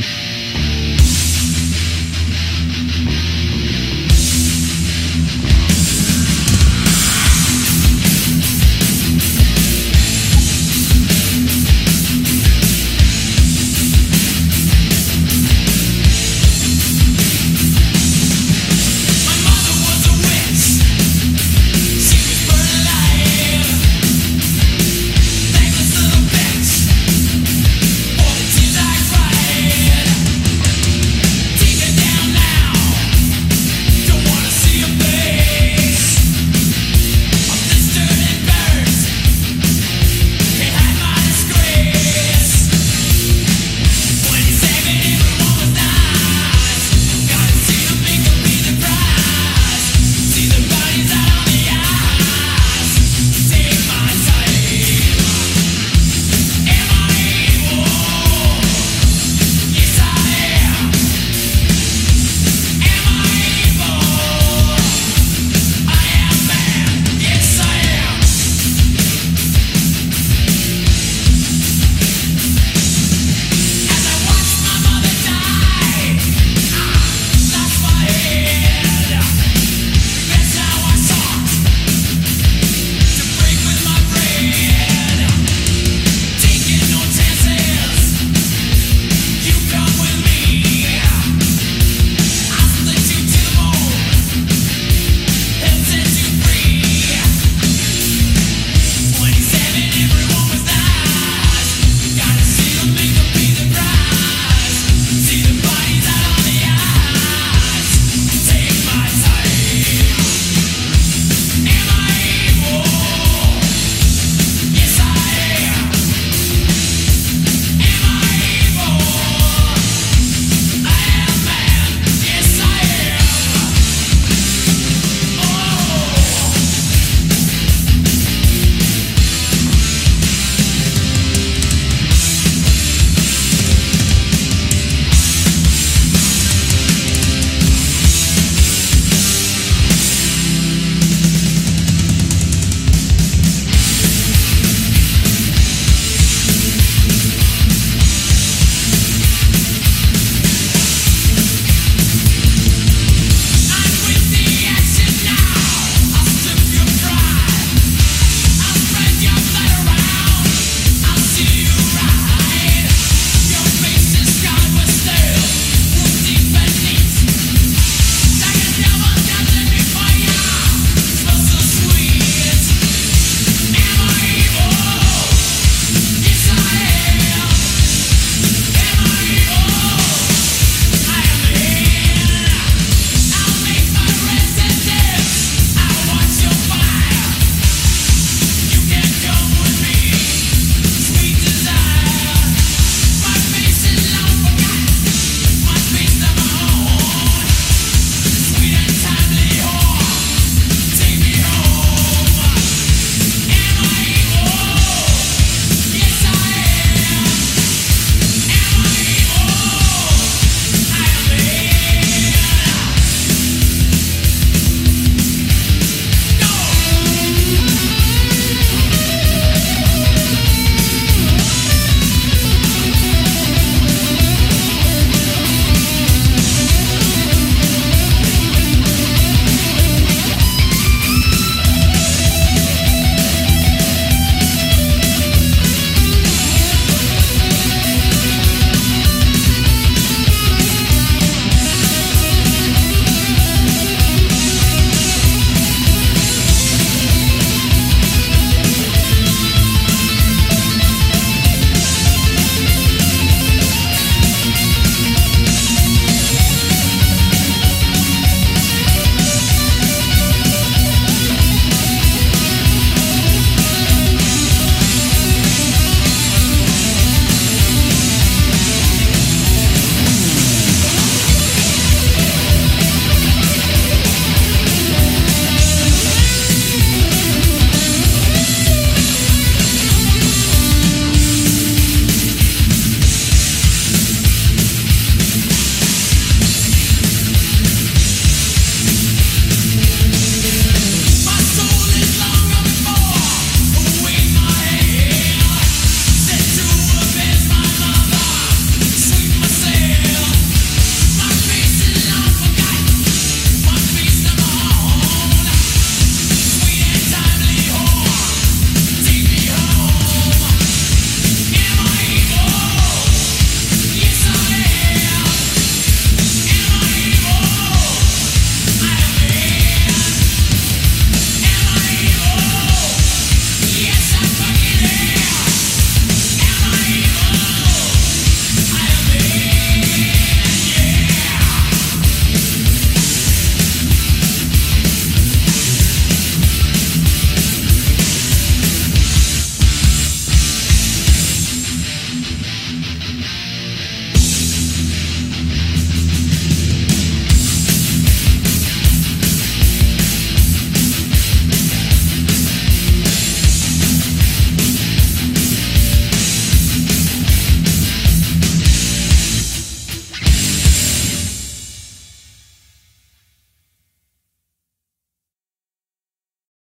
you